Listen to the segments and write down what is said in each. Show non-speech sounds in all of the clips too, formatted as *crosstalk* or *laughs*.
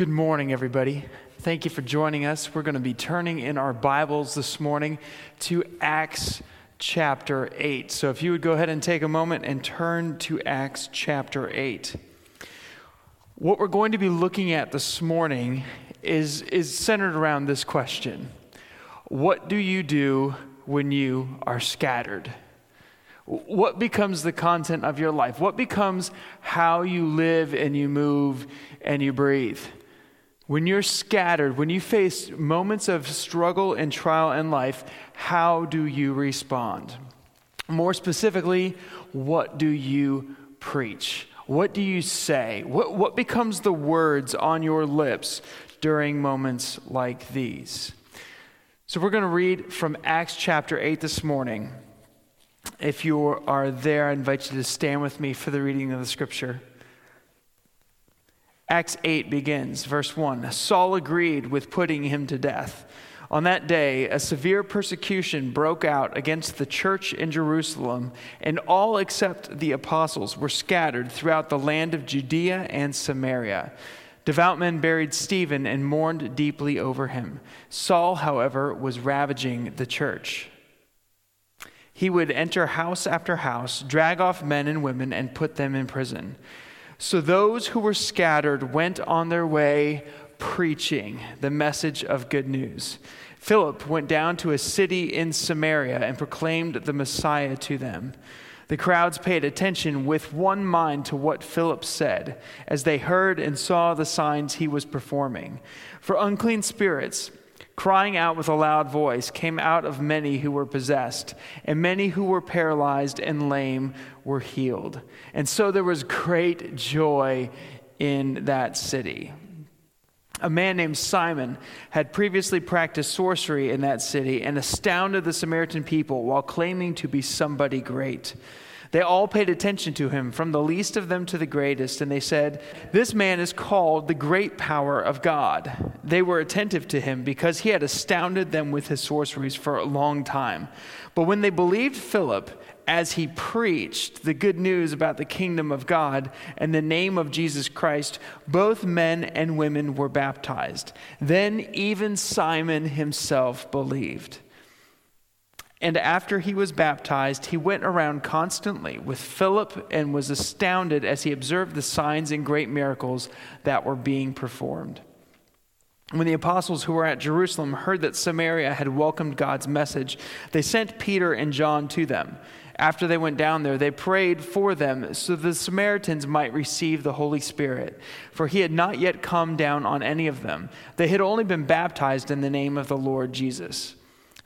Good morning, everybody. Thank you for joining us. We're going to be turning in our Bibles this morning to Acts chapter 8. So if you would go ahead and take a moment and turn to Acts chapter 8. What we're going to be looking at this morning is, is centered around this question What do you do when you are scattered? What becomes the content of your life? What becomes how you live and you move and you breathe? When you're scattered, when you face moments of struggle and trial in life, how do you respond? More specifically, what do you preach? What do you say? What, what becomes the words on your lips during moments like these? So, we're going to read from Acts chapter 8 this morning. If you are there, I invite you to stand with me for the reading of the scripture. Acts 8 begins, verse 1 Saul agreed with putting him to death. On that day, a severe persecution broke out against the church in Jerusalem, and all except the apostles were scattered throughout the land of Judea and Samaria. Devout men buried Stephen and mourned deeply over him. Saul, however, was ravaging the church. He would enter house after house, drag off men and women, and put them in prison. So those who were scattered went on their way preaching the message of good news. Philip went down to a city in Samaria and proclaimed the Messiah to them. The crowds paid attention with one mind to what Philip said as they heard and saw the signs he was performing. For unclean spirits, crying out with a loud voice, came out of many who were possessed, and many who were paralyzed and lame were healed. And so there was great joy in that city. A man named Simon had previously practiced sorcery in that city and astounded the Samaritan people while claiming to be somebody great. They all paid attention to him, from the least of them to the greatest, and they said, This man is called the great power of God. They were attentive to him because he had astounded them with his sorceries for a long time. But when they believed Philip, as he preached the good news about the kingdom of God and the name of Jesus Christ, both men and women were baptized. Then even Simon himself believed. And after he was baptized, he went around constantly with Philip and was astounded as he observed the signs and great miracles that were being performed. When the apostles who were at Jerusalem heard that Samaria had welcomed God's message, they sent Peter and John to them. After they went down there, they prayed for them so the Samaritans might receive the Holy Spirit, for he had not yet come down on any of them. They had only been baptized in the name of the Lord Jesus.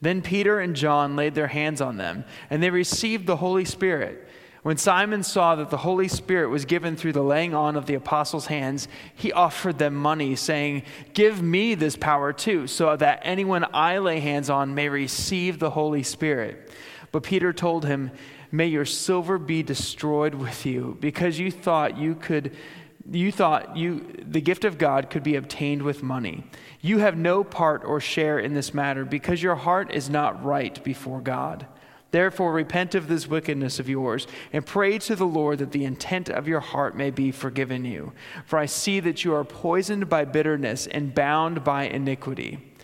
Then Peter and John laid their hands on them, and they received the Holy Spirit. When Simon saw that the Holy Spirit was given through the laying on of the apostles' hands, he offered them money, saying, Give me this power too, so that anyone I lay hands on may receive the Holy Spirit. But Peter told him, May your silver be destroyed with you, because you thought you could you thought you the gift of God could be obtained with money. You have no part or share in this matter because your heart is not right before God. Therefore repent of this wickedness of yours and pray to the Lord that the intent of your heart may be forgiven you. For I see that you are poisoned by bitterness and bound by iniquity.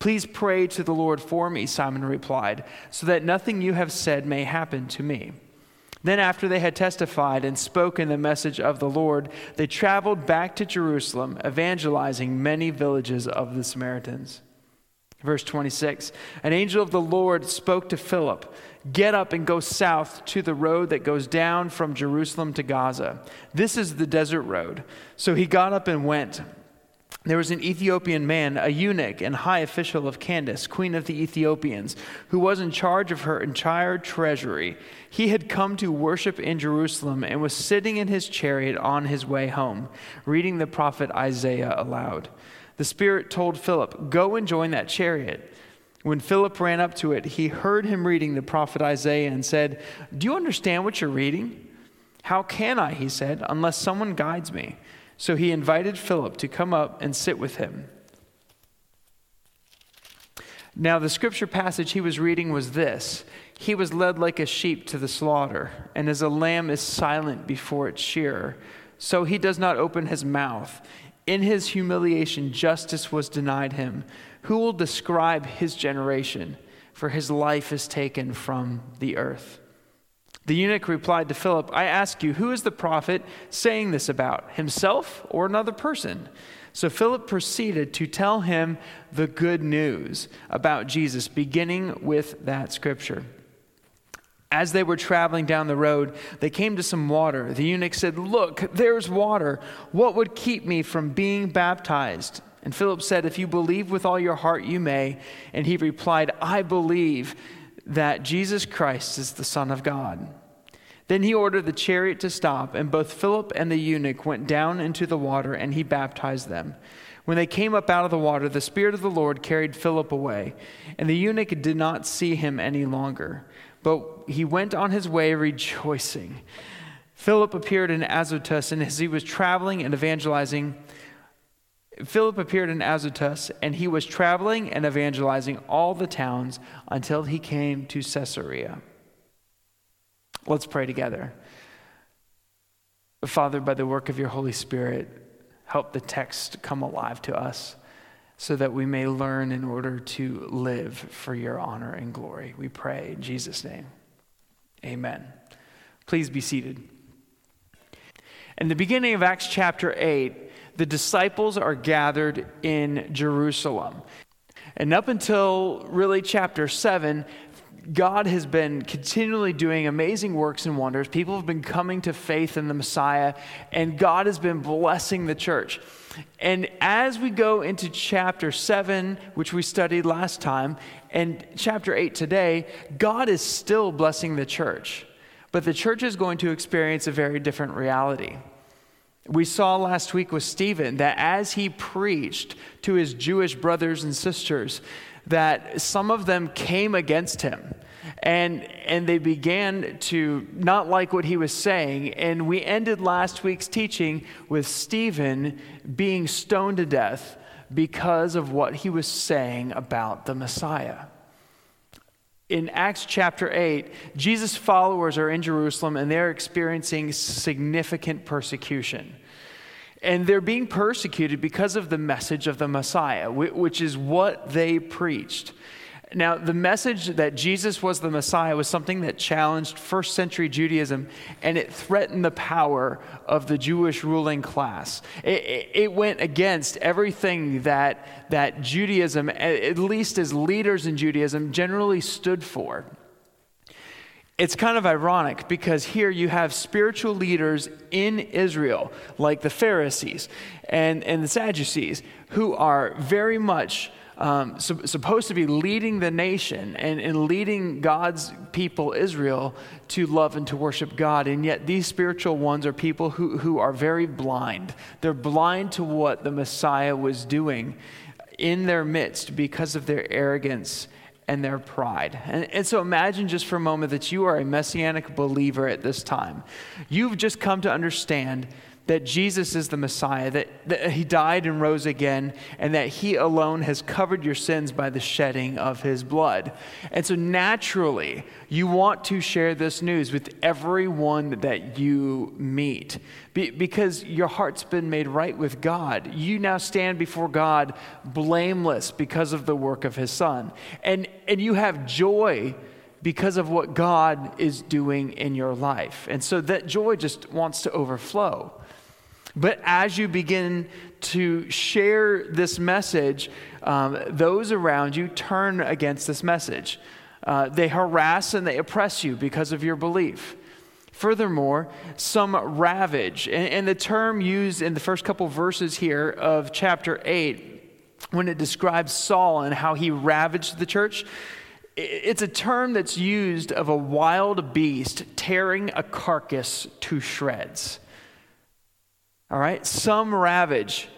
Please pray to the Lord for me, Simon replied, so that nothing you have said may happen to me. Then, after they had testified and spoken the message of the Lord, they traveled back to Jerusalem, evangelizing many villages of the Samaritans. Verse 26 An angel of the Lord spoke to Philip Get up and go south to the road that goes down from Jerusalem to Gaza. This is the desert road. So he got up and went there was an Ethiopian man, a eunuch and high official of Candace, queen of the Ethiopians, who was in charge of her entire treasury. He had come to worship in Jerusalem and was sitting in his chariot on his way home, reading the prophet Isaiah aloud. The Spirit told Philip, Go and join that chariot. When Philip ran up to it, he heard him reading the prophet Isaiah and said, Do you understand what you're reading? How can I, he said, unless someone guides me? So he invited Philip to come up and sit with him. Now, the scripture passage he was reading was this He was led like a sheep to the slaughter, and as a lamb is silent before its shearer, so he does not open his mouth. In his humiliation, justice was denied him. Who will describe his generation? For his life is taken from the earth. The eunuch replied to Philip, I ask you, who is the prophet saying this about, himself or another person? So Philip proceeded to tell him the good news about Jesus, beginning with that scripture. As they were traveling down the road, they came to some water. The eunuch said, Look, there's water. What would keep me from being baptized? And Philip said, If you believe with all your heart, you may. And he replied, I believe that Jesus Christ is the Son of God. Then he ordered the chariot to stop, and both Philip and the eunuch went down into the water, and he baptized them. When they came up out of the water, the Spirit of the Lord carried Philip away, and the eunuch did not see him any longer, but he went on his way rejoicing. Philip appeared in Azotus, and as he was traveling and evangelizing, Philip appeared in Azotus, and he was traveling and evangelizing all the towns until he came to Caesarea. Let's pray together. Father, by the work of your Holy Spirit, help the text come alive to us so that we may learn in order to live for your honor and glory. We pray in Jesus' name. Amen. Please be seated. In the beginning of Acts chapter 8, the disciples are gathered in Jerusalem. And up until really chapter 7, God has been continually doing amazing works and wonders. People have been coming to faith in the Messiah, and God has been blessing the church. And as we go into chapter 7, which we studied last time, and chapter 8 today, God is still blessing the church. But the church is going to experience a very different reality. We saw last week with Stephen that as he preached to his Jewish brothers and sisters, that some of them came against him. And and they began to not like what he was saying. And we ended last week's teaching with Stephen being stoned to death because of what he was saying about the Messiah in Acts chapter 8, Jesus' followers are in Jerusalem and they're experiencing significant persecution. And they're being persecuted because of the message of the Messiah, which is what they preached. Now, the message that Jesus was the Messiah was something that challenged first century Judaism and it threatened the power of the Jewish ruling class. It, it, went against everything that, that Judaism, at least as leaders in Judaism, generally stood for. It's kind of ironic because here you have spiritual leaders in Israel, like the Pharisees and, and the Sadducees, who are very much um, su- supposed to be leading the nation and, and leading God's people, Israel, to love and to worship God. And yet, these spiritual ones are people who, who are very blind. They're blind to what the Messiah was doing in their midst because of their arrogance and their pride. And, and, so imagine just for a moment that you are a messianic believer at this time. You've just come to understand that Jesus is the Messiah, that, that he died and rose again, and that he alone has covered your sins by the shedding of his blood. And so naturally, you want to share this news with everyone that you meet Be, because your heart's been made right with God. You now stand before God blameless because of the work of his Son. And, and you have joy because of what God is doing in your life. And so that joy just wants to overflow. But as you begin to share this message, um, those around you turn against this message. Uh, they harass and they oppress you because of your belief. Furthermore, some ravage, and, and the term used in the first couple verses here of chapter 8, when it describes Saul and how he ravaged the church, it's a term that's used of a wild beast tearing a carcass to shreds. All right? Some ravage,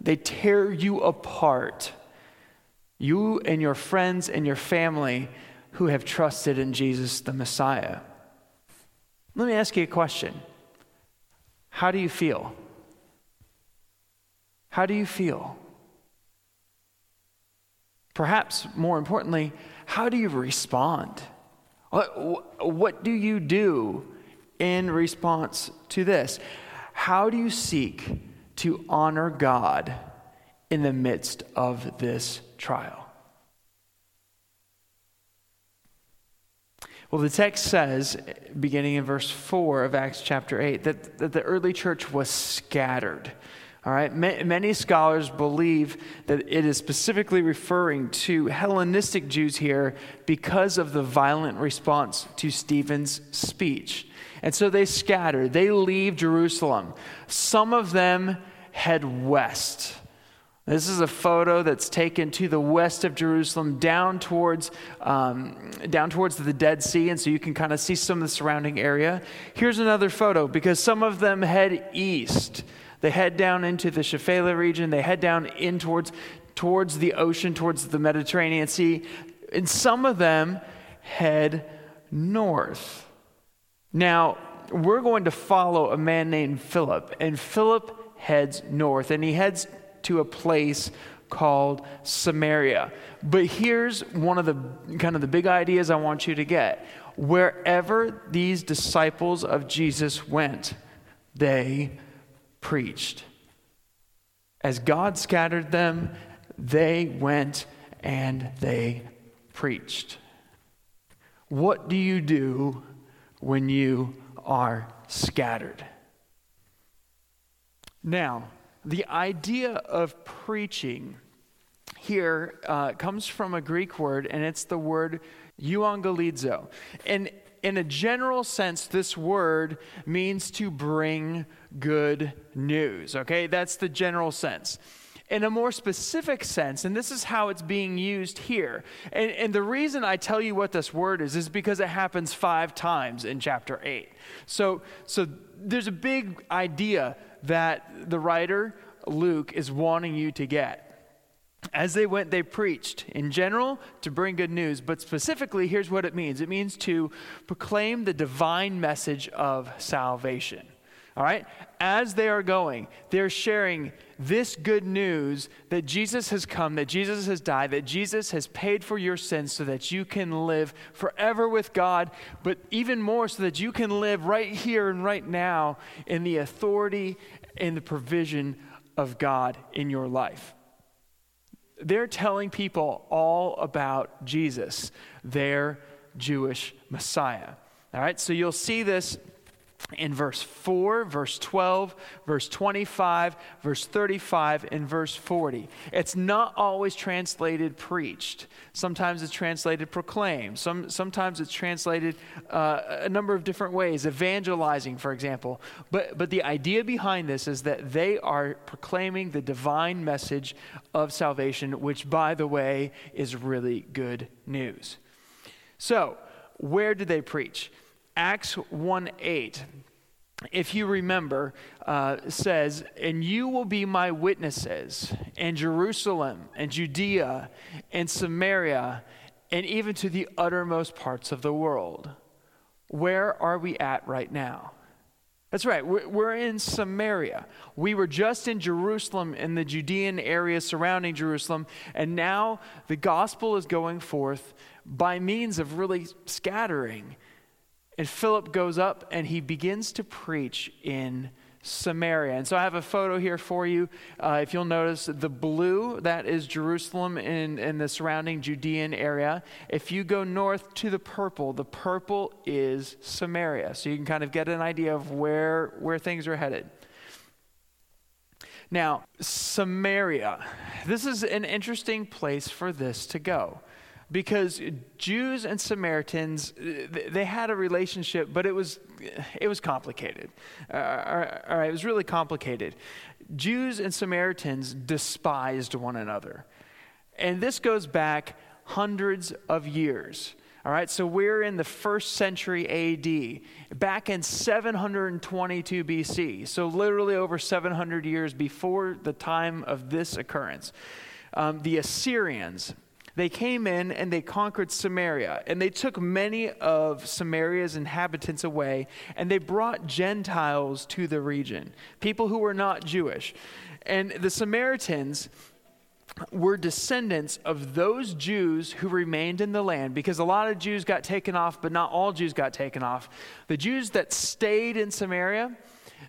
they tear you apart. You and your friends and your family who have trusted in Jesus the Messiah. Let me ask you a question How do you feel? How do you feel? Perhaps more importantly, how do you respond? What, what do you do in response to this? How do you seek to honor God in the midst of this trial. Well, the text says, beginning in verse 4 of Acts chapter 8, that, that the early church was scattered. All right, many scholars believe that it is specifically referring to Hellenistic Jews here because of the violent response to Stephen's speech. And so they scatter, they leave Jerusalem. Some of them head west. This is a photo that's taken to the west of Jerusalem, down towards, um, down towards the Dead Sea, and so you can kind of see some of the surrounding area. Here's another photo because some of them head east. They head down into the Shephelah region. They head down in towards, towards the ocean, towards the Mediterranean Sea. And some of them head north. Now, we're going to follow a man named Philip, and Philip heads north, and he heads to a place called Samaria. But here's one of the kind of the big ideas I want you to get. Wherever these disciples of Jesus went, they preached. As God scattered them, they went and they preached. What do you do when you are scattered? Now, the idea of preaching here uh, comes from a Greek word, and it's the word euangelizo. And in a general sense, this word means to bring good news. Okay, that's the general sense. In a more specific sense, and this is how it's being used here. And, and the reason I tell you what this word is is because it happens five times in chapter 8. So, so there's a big idea that the writer, Luke, is wanting you to get. As they went, they preached in general to bring good news, but specifically, here's what it means it means to proclaim the divine message of salvation. All right? As they are going, they're sharing this good news that Jesus has come, that Jesus has died, that Jesus has paid for your sins so that you can live forever with God, but even more so that you can live right here and right now in the authority and the provision of God in your life. They're telling people all about Jesus, their Jewish Messiah. All right, so you'll see this in verse 4, verse 12, verse 25, verse 35, and verse 40. It's not always translated preached. Sometimes it's translated proclaimed. Some, sometimes it's translated uh, a number of different ways, evangelizing, for example. But, but the idea behind this is that they are proclaiming the divine message of salvation, which, by the way, is really good news. So, where did they preach? Acts 1 8, if you remember, uh, says, And you will be my witnesses in Jerusalem and Judea and Samaria and even to the uttermost parts of the world. Where are we at right now? That's right, we're in Samaria. We were just in Jerusalem, in the Judean area surrounding Jerusalem, and now the gospel is going forth by means of really scattering and Philip goes up and he begins to preach in Samaria. And so I have a photo here for you. Uh, if you'll notice, the blue, that is Jerusalem and, and the surrounding Judean area. If you go north to the purple, the purple is Samaria. So you can kind of get an idea of where, where things are headed. Now, Samaria, this is an interesting place for this to go because Jews and Samaritans they had a relationship, but it was it was complicated. Uh, all right, it was really complicated. Jews and Samaritans despised one another, and this goes back hundreds of years. All right, so we're in the first century AD, back in 722 BC, so literally over 700 years before the time of this occurrence. Um, the Assyrians, they came in and they conquered Samaria, and they took many of Samaria's inhabitants away, and they brought Gentiles to the region, people who were not Jewish. And the Samaritans were descendants of those Jews who remained in the land because a lot of Jews got taken off, but not all Jews got taken off. The Jews that stayed in Samaria,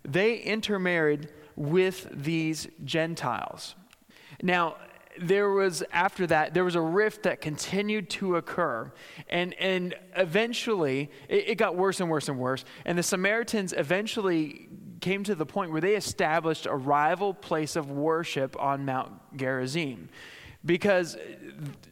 they intermarried with these Gentiles. Now, there was after that there was a rift that continued to occur. And and eventually it, it, got worse and worse and worse. And the samaritans eventually came to the point where they established a rival place of worship on mount gerizim. Because uh,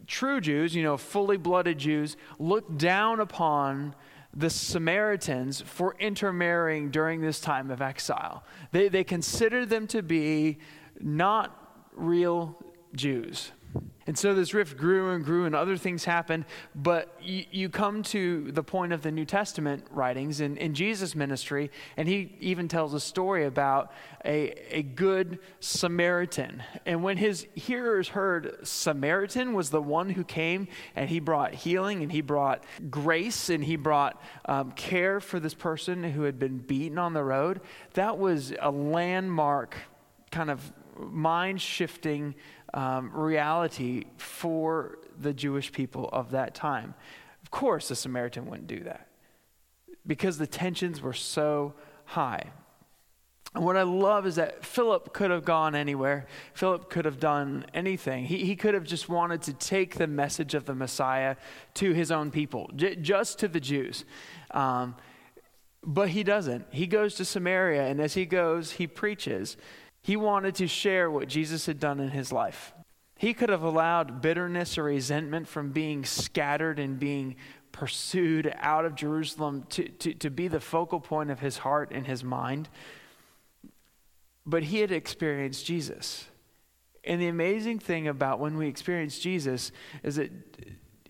true jews you know fully blooded jews looked down upon the Samaritans for intermarrying during this time of exile. They, they considered them to be not real Jews. And so this rift grew and grew, and other things happened. But you, you come to the point of the New Testament writings in, in Jesus' ministry, and he even tells a story about a, a good Samaritan. And when his hearers heard Samaritan was the one who came and he brought healing and he brought grace and he brought um, care for this person who had been beaten on the road, that was a landmark kind of mind shifting um, reality for the Jewish people of that time. Of course, the Samaritan wouldn't do that because the tensions were so high. And what I love is that Philip could have gone anywhere. Philip could have done anything. He, he could have just wanted to take the message of the Messiah to his own people, j- just to the Jews. Um, but he doesn't. He goes to Samaria, and as he goes, he preaches. He wanted to share what Jesus had done in his life. He could have allowed bitterness or resentment from being scattered and being pursued out of Jerusalem to, to, to be the focal point of his heart and his mind. But he had experienced Jesus. And the amazing thing about when we experience Jesus is that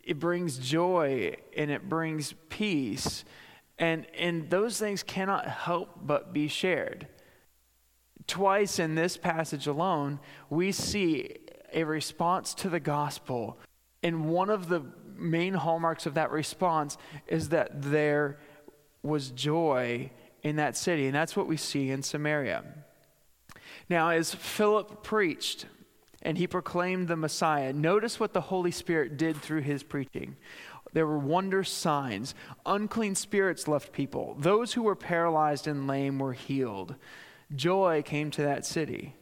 it brings joy and it brings peace. And, and those things cannot help but be shared twice in this passage alone, we see a response to the gospel. And one of the main hallmarks of that response is that there was joy in that city. And that's what we see in Samaria. Now, as Philip preached and he proclaimed the Messiah, notice what the Holy Spirit did through his preaching. There were wonder signs. Unclean spirits left people. Those who were paralyzed and lame were healed joy came to that city.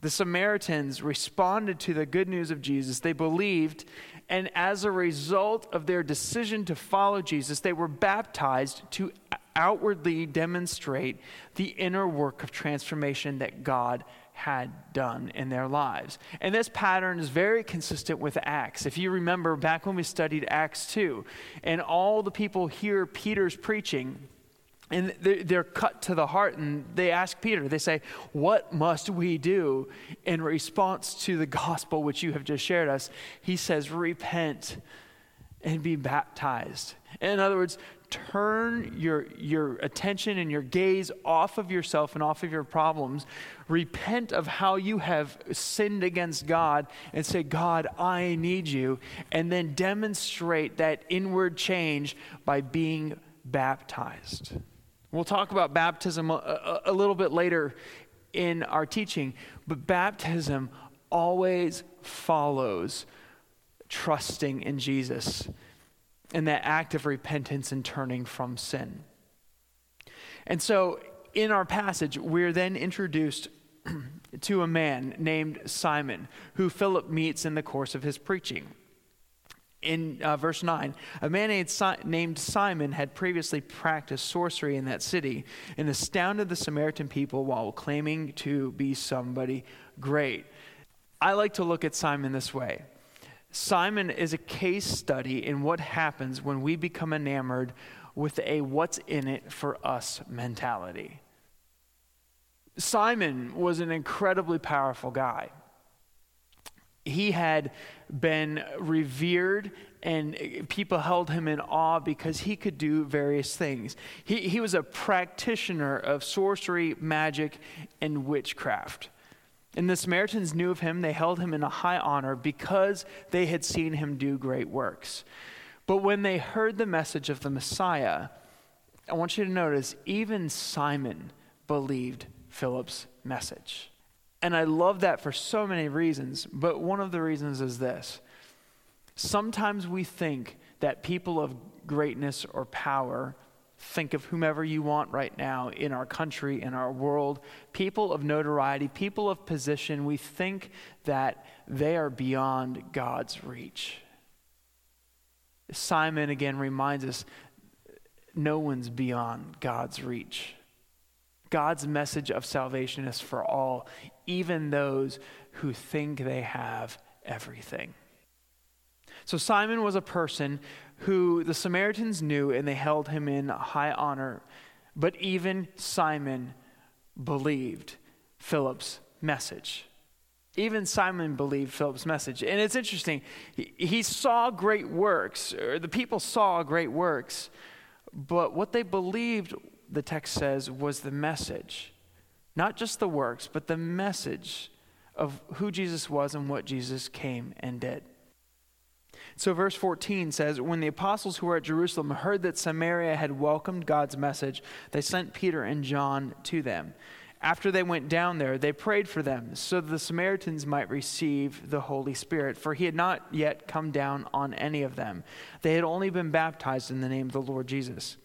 The Samaritans responded to the good news of Jesus. They believed, and as a result of their decision to follow Jesus, they were baptized to outwardly demonstrate the inner work of transformation that God had done in their lives. And this pattern is very consistent with Acts. If you remember back when we studied Acts 2, and all the people hear Peter's preaching, and they're cut to the heart and they ask Peter, they say, What must we do in response to the gospel which you have just shared us? He says, Repent and be baptized. In other words, turn your, your attention and your gaze off of yourself and off of your problems. Repent of how you have sinned against God and say, God, I need you. And then demonstrate that inward change by being baptized. We'll talk about baptism a, a, little bit later in our teaching, but baptism always follows trusting in Jesus and that act of repentance and turning from sin. And so in our passage, we're then introduced *clears throat* to a man named Simon, who Philip meets in the course of his preaching in uh, verse 9, a man named Simon had previously practiced sorcery in that city and astounded the Samaritan people while claiming to be somebody great. I like to look at Simon this way Simon is a case study in what happens when we become enamored with a what's in it for us mentality. Simon was an incredibly powerful guy he had been revered and people held him in awe because he could do various things. He, he was a practitioner of sorcery, magic, and witchcraft. And the Samaritans knew of him. They held him in a high honor because they had seen him do great works. But when they heard the message of the Messiah, I want you to notice even Simon believed Philip's message. And I love that for so many reasons, but one of the reasons is this. Sometimes we think that people of greatness or power Think of whomever you want right now in our country, in our world, people of notoriety, people of position. We think that they are beyond God's reach. Simon again reminds us no one's beyond God's reach. God's message of salvation is for all, even those who think they have everything. So Simon was a person who the Samaritans knew and they held him in high honor. But even Simon believed Philip's message. Even Simon believed Philip's message. And it's interesting, he, he, saw great works, or the people saw great works, but what they believed, the text says, was the message. Not just the works, but the message of who Jesus was and what Jesus came and did. So, verse 14 says When the apostles who were at Jerusalem heard that Samaria had welcomed God's message, they sent Peter and John to them. After they went down there, they prayed for them so that the Samaritans might receive the Holy Spirit, for he had not yet come down on any of them. They had only been baptized in the name of the Lord Jesus.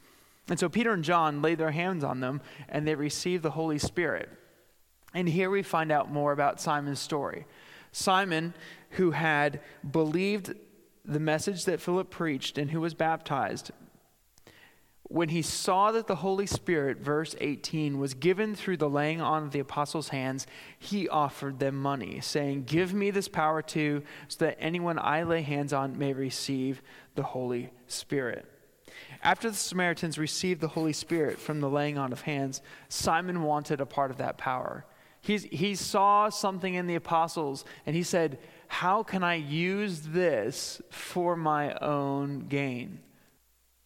And so Peter and John laid their hands on them, and they received the Holy Spirit. And here we find out more about Simon's story. Simon, who had believed the message that Philip preached and who was baptized, when he saw that the Holy Spirit, verse 18, was given through the laying on of the apostles' hands, he offered them money, saying, Give me this power too, so that anyone I lay hands on may receive the Holy Spirit. After the Samaritans received the Holy Spirit from the laying on of hands, Simon wanted a part of that power. He's, he saw something in the apostles and he said, How can I use this for my own gain?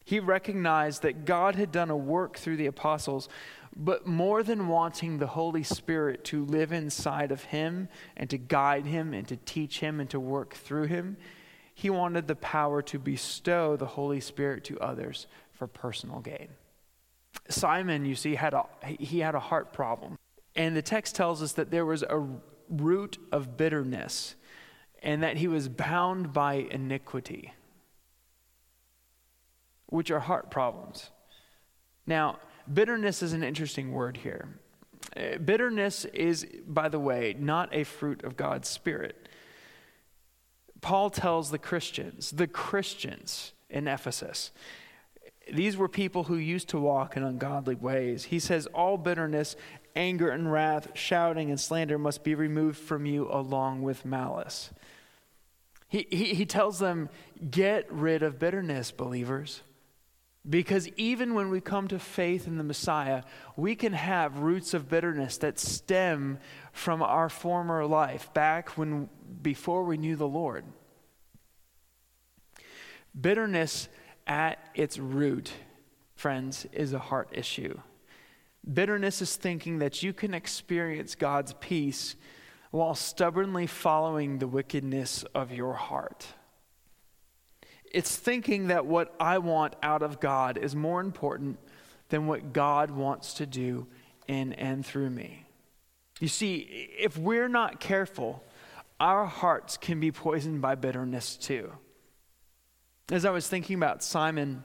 He recognized that God had done a work through the apostles, but more than wanting the Holy Spirit to live inside of him and to guide him and to teach him and to work through him, he wanted the power to bestow the Holy Spirit to others for personal gain. Simon, you see, had a, he had a heart problem. And the text tells us that there was a root of bitterness and that he was bound by iniquity which are heart problems. Now, bitterness is an interesting word here. Uh, bitterness is, by the way, not a fruit of God's Spirit. Paul tells the Christians, the Christians in Ephesus, these were people who used to walk in ungodly ways. He says, All bitterness, anger, and wrath, shouting, and slander must be removed from you along with malice. He, he, he tells them, Get rid of bitterness, believers. Because even when we come to faith in the Messiah, we can have roots of bitterness that stem from our former life, back when before we knew the Lord. Bitterness at its root, friends, is a heart issue. Bitterness is thinking that you can experience God's peace while stubbornly following the wickedness of your heart. It's thinking that what I want out of God is more important than what God wants to do in and through me. You see, if we're not careful, our hearts can be poisoned by bitterness too. As I was thinking about Simon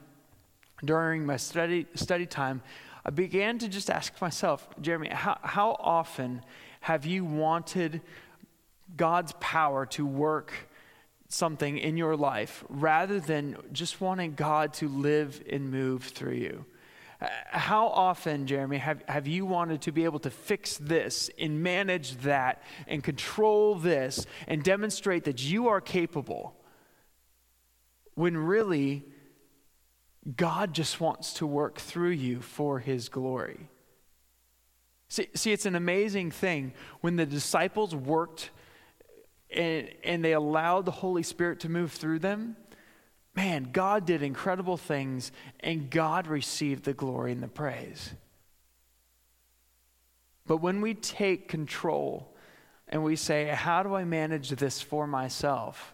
during my study, study time, I began to just ask myself, Jeremy, how, how often have you wanted God's power to work something in your life rather than just wanting God to live and move through you. Uh, how often, Jeremy, have, have you wanted to be able to fix this and manage that and control this and demonstrate that you are capable when really God just wants to work through you for his glory? See, see, it's an amazing thing when the disciples worked and, and they allowed the Holy Spirit to move through them, man, God did incredible things and God received the glory and the praise. But when we take control and we say, How do I manage this for myself?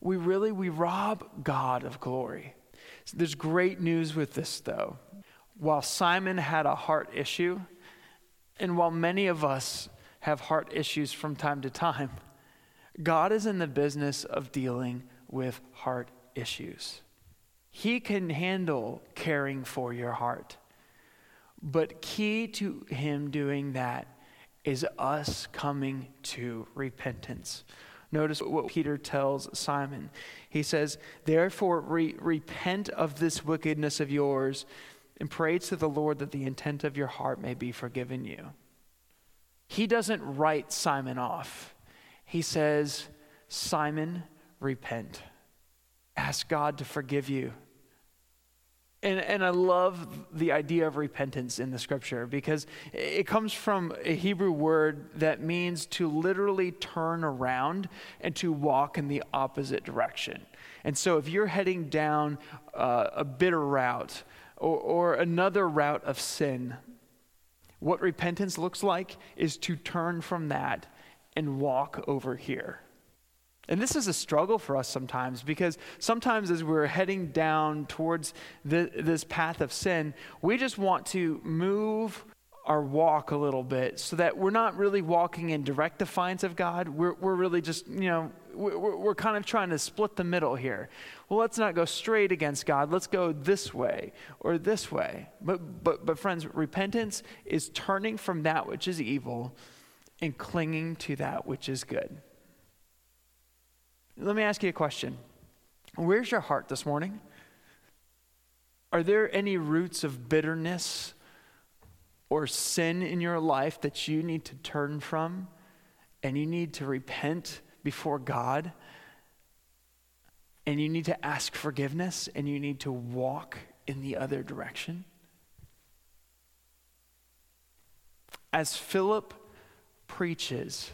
We really we rob God of glory. So there's great news with this though. While Simon had a heart issue, and while many of us have heart issues from time to time, God is in the business of dealing with heart issues. He can handle caring for your heart. But key to Him doing that is us coming to repentance. Notice what Peter tells Simon. He says, Therefore, re- repent of this wickedness of yours and pray to the Lord that the intent of your heart may be forgiven you. He doesn't write Simon off. He says, Simon, repent. Ask God to forgive you. And, and I love the idea of repentance in the scripture because it comes from a Hebrew word that means to literally turn around and to walk in the opposite direction. And so if you're heading down uh, a bitter route or, or another route of sin, what repentance looks like is to turn from that and walk over here. And this is a struggle for us sometimes because sometimes as we're heading down towards the, this path of sin, we just want to move our walk a little bit so that we're not really walking in direct defiance of God. We're, we're really just, you know, we're, we're kind of trying to split the middle here. Well, let's not go straight against God. Let's go this way or this way. But, but, but friends, repentance is turning from that which is evil and clinging to that which is good. Let me ask you a question Where's your heart this morning? Are there any roots of bitterness or sin in your life that you need to turn from and you need to repent before God? And you need to ask forgiveness and you need to walk in the other direction? As Philip preaches,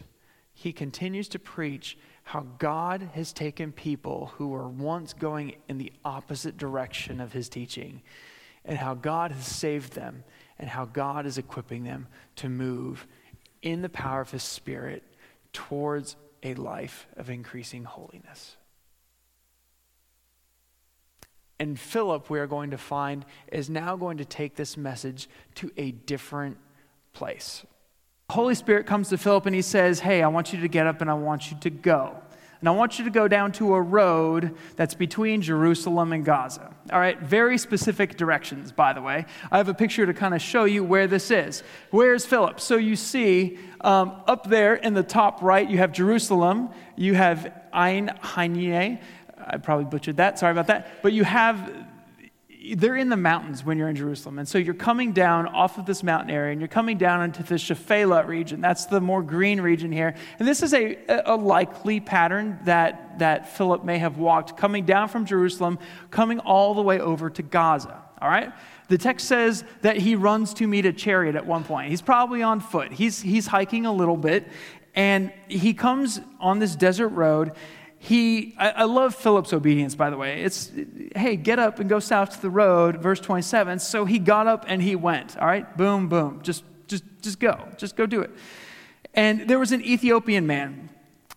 he continues to preach how God has taken people who were once going in the opposite direction of his teaching, and how God has saved them, and how God is equipping them to move in the power of his Spirit towards a life of increasing holiness. And Philip, we are going to find, is now going to take this message to a different place. Holy Spirit comes to Philip and he says, Hey, I want you to get up and I want you to go. And I want you to go down to a road that's between Jerusalem and Gaza. All right, very specific directions, by the way. I have a picture to kind of show you where this is. Where's Philip? So you see um, up there in the top right, you have Jerusalem, you have Ein Hainye. I probably butchered that, sorry about that. But you have they're in the mountains when you're in Jerusalem. And so you're coming down off of this mountain area and you're coming down into the Shephelah region. That's the more green region here. And this is a, a likely pattern that, that Philip may have walked coming down from Jerusalem, coming all the way over to Gaza. All right? The text says that he runs to meet a chariot at one point. He's probably on foot. He's, he's hiking a little bit. And he comes on this desert road he, I, I, love Philip's obedience, by the way. It's, hey, get up and go south to the road, verse 27. So he got up and he went, all right? Boom, boom. Just, just, just go. Just go do it. And there was an Ethiopian man.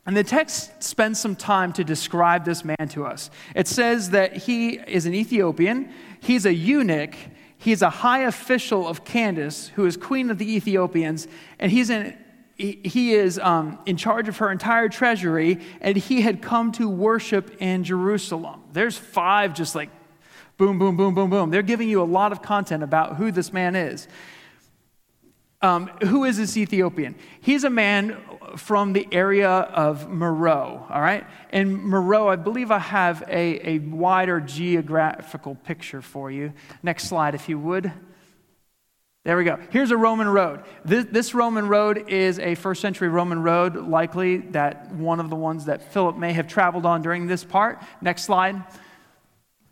And the text spends some time to describe this man to us. It says that he is an Ethiopian, he's a eunuch, he's a high official of Candace, who is queen of the Ethiopians, and he's an he is um, in charge of her entire treasury, and he had come to worship in Jerusalem. There's five just like boom, boom, boom, boom, boom. They're giving you a lot of content about who this man is. Um, who is this Ethiopian? He's a man from the area of Meroe, all right? And Meroe, I believe I have a, a wider geographical picture for you. Next slide, if you would. There we go. Here's a Roman road. This, this, Roman road is a first century Roman road, likely that one of the ones that Philip may have traveled on during this part. Next slide,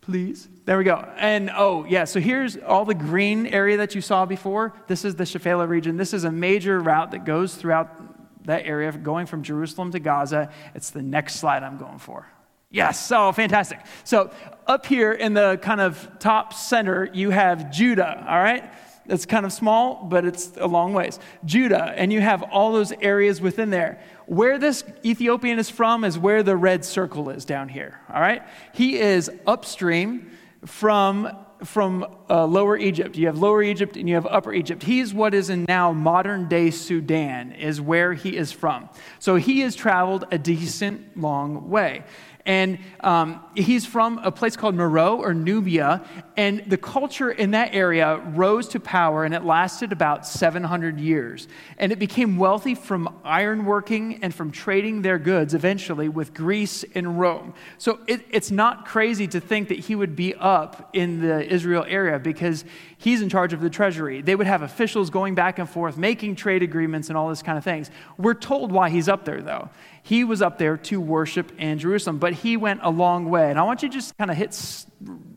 please. There we go. And oh, yeah, so here's all the green area that you saw before. This is the Shephelah region. This is a major route that goes throughout that area, going from Jerusalem to Gaza. It's the next slide I'm going for. Yes, oh, fantastic. So up here in the kind of top center, you have Judah, all right? It's kind of small, but it's a long ways. Judah, and you have all those areas within there. Where this Ethiopian is from is where the red circle is down here, all right? He is upstream from from uh, Lower Egypt. You have Lower Egypt and you have Upper Egypt. He's what is in now modern day Sudan, is where he is from. So he has traveled a decent long way. And um, he's from a place called Meroe or Nubia. And the culture in that area rose to power, and it lasted about 700 years. And it became wealthy from ironworking and from trading their goods eventually with Greece and Rome. So it, it's not crazy to think that he would be up in the Israel area because he's in charge of the treasury. They would have officials going back and forth, making trade agreements and all this kind of things. We're told why he's up there, though. He was up there to worship in Jerusalem, but he went a long way. And I want you to just kind of hit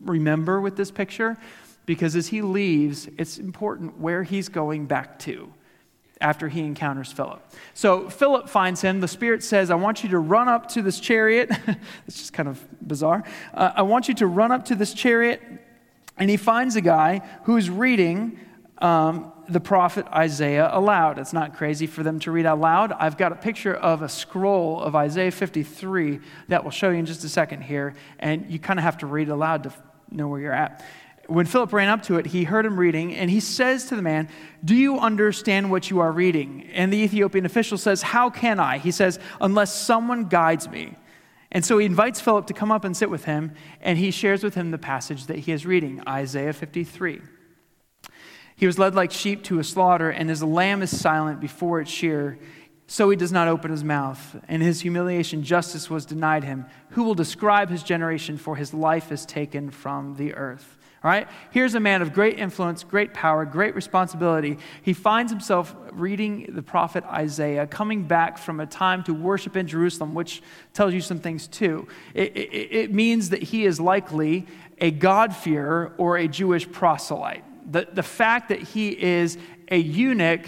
remember with this picture because as he leaves, it's important where he's going back to after he encounters Philip. So Philip finds him. The Spirit says, I want you to run up to this chariot. *laughs* it's just kind of bizarre. Uh, I want you to run up to this chariot. And he finds a guy who's reading um, the prophet Isaiah aloud. It's not crazy for them to read out loud. I've got a picture of a scroll of Isaiah 53 that will show you in just a second here, and you kind of have to read aloud to know where you're at. When Philip ran up to it, he heard him reading, and he says to the man, Do you understand what you are reading? And the Ethiopian official says, How can I? He says, Unless someone guides me. And so he invites Philip to come up and sit with him, and he shares with him the passage that he is reading, Isaiah 53. He was led like sheep to a slaughter, and as a lamb is silent before its shearer, so he does not open his mouth. In his humiliation, justice was denied him. Who will describe his generation? For his life is taken from the earth. All right? Here's a man of great influence, great power, great responsibility. He finds himself reading the prophet Isaiah, coming back from a time to worship in Jerusalem, which tells you some things too. It, it, it means that he is likely a God-fearer or a Jewish proselyte the, the fact that he is a eunuch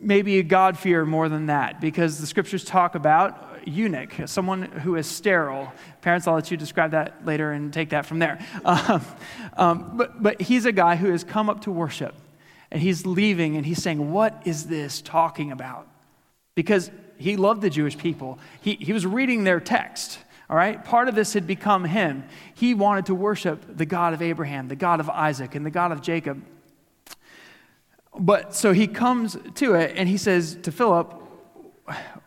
maybe a God fear more than that, because the scriptures talk about eunuch, someone who is sterile. Parents, I'll let you describe that later and take that from there. *laughs* Um, um, but, but he's a guy who has come up to worship, and he's leaving, and he's saying, What is this talking about? Because he loved the Jewish people, he, he was reading their text. All right? Part of this had become him. He wanted to worship the God of Abraham, the God of Isaac, and the God of Jacob. But so he comes to it and he says to Philip,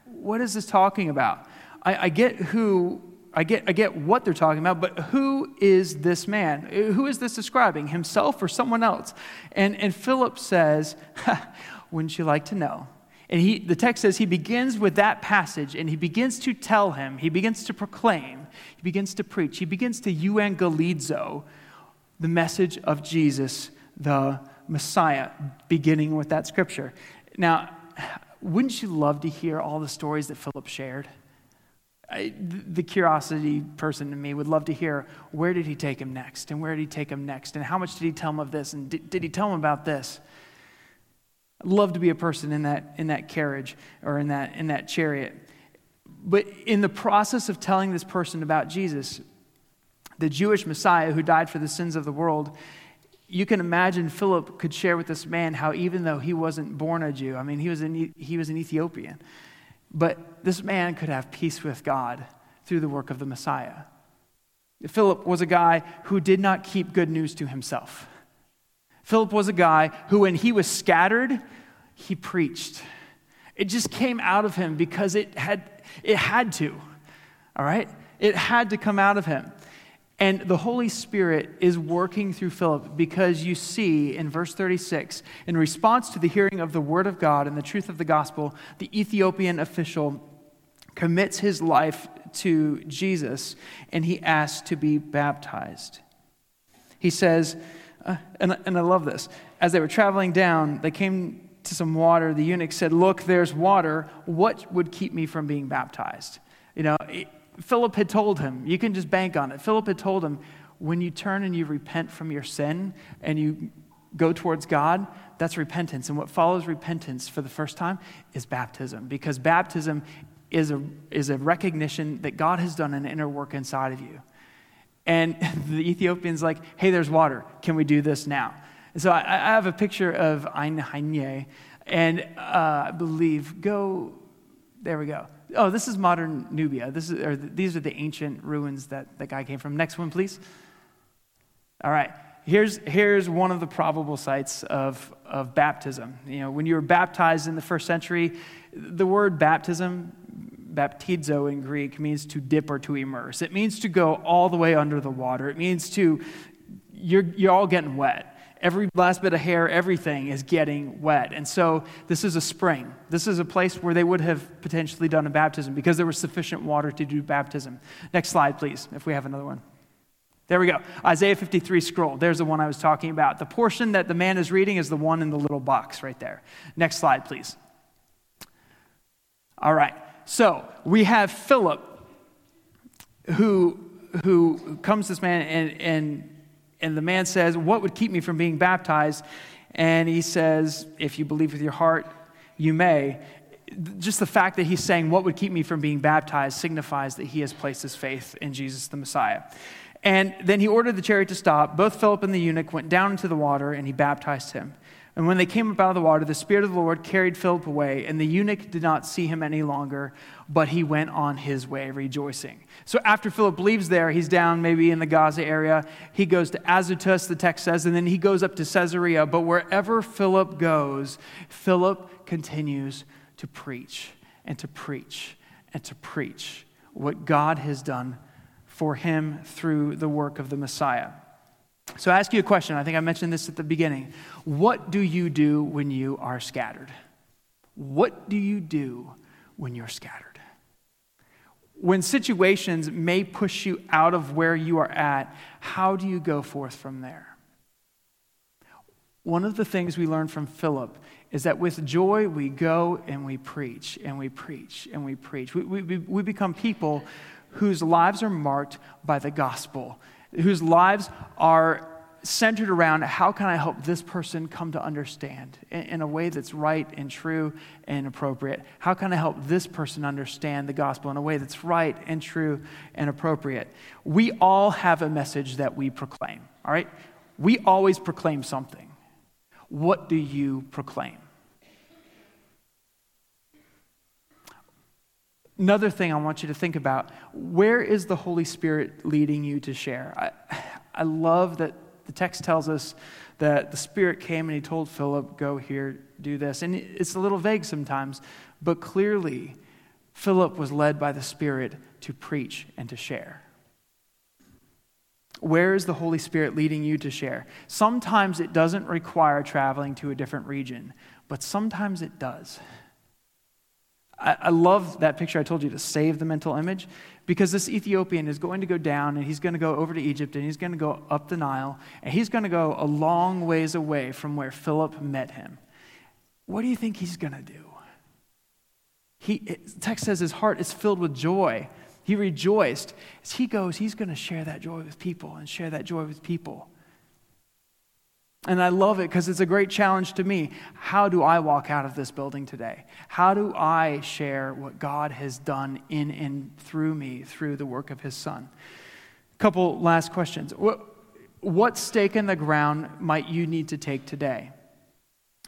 What is this talking about? I, I get who. I get, I get what they're talking about, but who is this man? Who is this describing? Himself or someone else? And, and Philip says, *laughs* Wouldn't you like to know? And he, the text says he begins with that passage and he begins to tell him, he begins to proclaim, he begins to preach, he begins to euangelizo the message of Jesus, the Messiah, beginning with that scripture. Now, wouldn't you love to hear all the stories that Philip shared? I, the curiosity person in me would love to hear where did he take him next and where did he take him next and how much did he tell him of this and did, did he tell him about this I'd love to be a person in that, in that carriage or in that, in that chariot. But in the process of telling this person about Jesus, the Jewish Messiah who died for the sins of the world, you can imagine Philip could share with this man how even though he wasn't born a Jew, I mean, he was an, he was an Ethiopian, but this man could have peace with God through the work of the Messiah. Philip was a guy who did not keep good news to himself. Philip was a guy who, when he was scattered, he preached. It just came out of him because it had, it had to, all right? It had to come out of him. And the Holy Spirit is working through Philip because you see in verse 36, in response to the hearing of the word of God and the truth of the gospel, the Ethiopian official commits his life to Jesus and he asks to be baptized. He says, uh, and, and I love this. As they were traveling down, they came to some water. The eunuch said, Look, there's water. What would keep me from being baptized? You know, Philip had told him, you can just bank on it. Philip had told him, when you turn and you repent from your sin and you go towards God, that's repentance. And what follows repentance for the first time is baptism, because baptism is a, is a recognition that God has done an inner work inside of you. And *laughs* the Ethiopian's like, hey, there's water. Can we do this now? And so I, I have a picture of Ein Hanya, and uh, I believe, go, there we go. Oh, this is modern Nubia. This is, or these are the ancient ruins that the guy came from. Next one, please. All right. Here's, here's one of the probable sites of, of baptism. You know, when you were baptized in the first century, the word baptism, baptizo in Greek, means to dip or to immerse. It means to go all the way under the water. It means to, you're, you're all getting wet. Every last bit of hair, everything is getting wet. And so this is a spring. This is a place where they would have potentially done a baptism because there was sufficient water to do baptism. Next slide, please, if we have another one. There we go. Isaiah 53 scroll. There's the one I was talking about. The portion that the man is reading is the one in the little box right there. Next slide, please. All right. So we have Philip who, who comes to this man and, and and the man says, What would keep me from being baptized? And he says, If you believe with your heart, you may. Just the fact that he's saying, What would keep me from being baptized signifies that he has placed his faith in Jesus the Messiah. And then he ordered the chariot to stop. Both Philip and the eunuch went down into the water, and he baptized him. And when they came up out of the water, the Spirit of the Lord carried Philip away, and the eunuch did not see him any longer, but he went on his way rejoicing. So after Philip leaves there, he's down maybe in the Gaza area. He goes to Azotus, the text says, and then he goes up to Caesarea. But wherever Philip goes, Philip continues to preach and to preach and to preach what God has done for him through the work of the Messiah. So I ask you a question. I think I mentioned this at the beginning. What do you do when you are scattered? What do you do when you're scattered? When situations may push you out of where you are at, how do you go forth from there? One of the things we learn from Philip is that with joy we go and we preach and we preach and we preach. We, we, we become people whose lives are marked by the gospel whose lives are centered around how can I help this person come to understand in, in, a way that's right and true and appropriate? How can I help this person understand the gospel in a way that's right and true and appropriate? We all have a message that we proclaim, all right? We always proclaim something. What do you proclaim? Another thing I want you to think about where is the Holy Spirit leading you to share? I, I love that the text tells us that the Spirit came and he told Philip, Go here, do this. And it's a little vague sometimes, but clearly, Philip was led by the Spirit to preach and to share. Where is the Holy Spirit leading you to share? Sometimes it doesn't require traveling to a different region, but sometimes it does. I, I love that picture I told you to save the mental image because this Ethiopian is going to go down and he's going to go over to Egypt and he's going to go up the Nile and he's going to go a long ways away from where Philip met him. What do you think he's going to do? He, text says his heart is filled with joy. He rejoiced. As he goes, he's going to share that joy with people and share that joy with people. And I love it because it's a great challenge to me. How do I walk out of this building today? How do I share what God has done in and through me through the work of His Son? A couple last questions. What, what stake in the ground might you need to take today?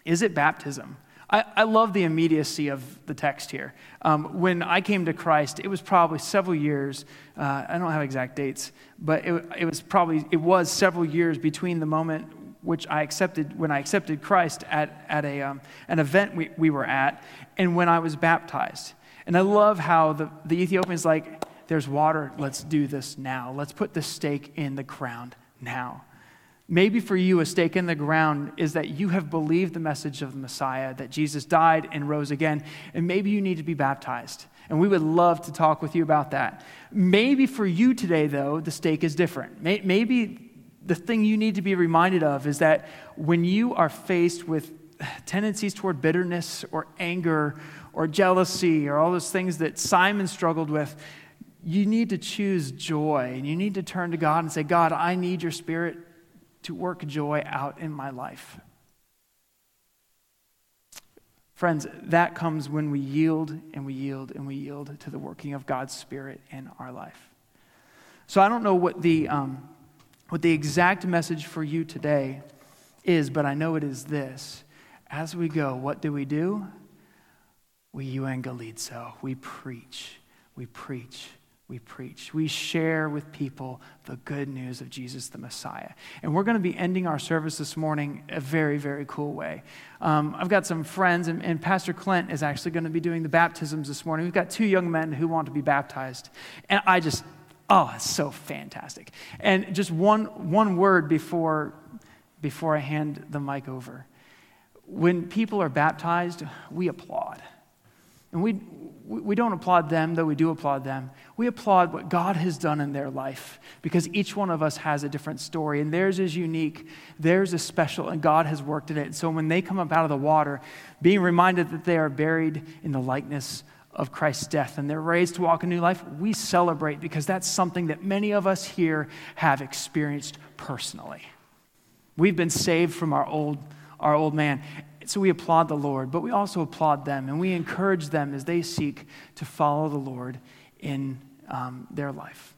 Is it baptism? I, I love the immediacy of the text here. Um, when I came to Christ, it was probably several years. Uh, I don't have exact dates, but it, it was probably it was several years between the moment which I accepted when I accepted Christ at, at a, um, an event we, we were at, and when I was baptized. And I love how the, the Ethiopian's like, there's water, let's do this now. Let's put the stake in the ground now. Maybe for you, a stake in the ground is that you have believed the message of the Messiah, that Jesus died and rose again, and maybe you need to be baptized. And we would love to talk with you about that. Maybe for you today, though, the stake is different. Maybe the thing you need to be reminded of is that when you are faced with tendencies toward bitterness or anger or jealousy or all those things that Simon struggled with, you need to choose joy and you need to turn to God and say, God, I need your spirit to work joy out in my life. Friends, that comes when we yield and we yield and we yield to the working of God's Spirit in our life. So I don't know what the um, what the exact message for you today is, but I know it is this. As we go, what do we do? We evangelizo. We preach. We preach. we preach. We share with people the good news of Jesus the Messiah. And we're going to be ending our service this morning a very, very cool way. Um, I've got some friends, and, and Pastor Clint is actually going to be doing the baptisms this morning. We've got two young men who want to be baptized. And I just, oh, it's so fantastic. And just one, one word before, before I hand the mic over. When people are baptized, we applaud. And we, we don't applaud them, though we do applaud them. We applaud what God has done in their life because each one of us has a different story, and theirs is unique, theirs is special, and God has worked in it. So when they come up out of the water, being reminded that they are buried in the likeness of Christ's death and they're raised to walk a new life, we celebrate because that's something that many of us here have experienced personally. We've been saved from our old, our old man. So we applaud the Lord, but we also applaud them and we encourage them as they seek to follow the Lord in um, their life.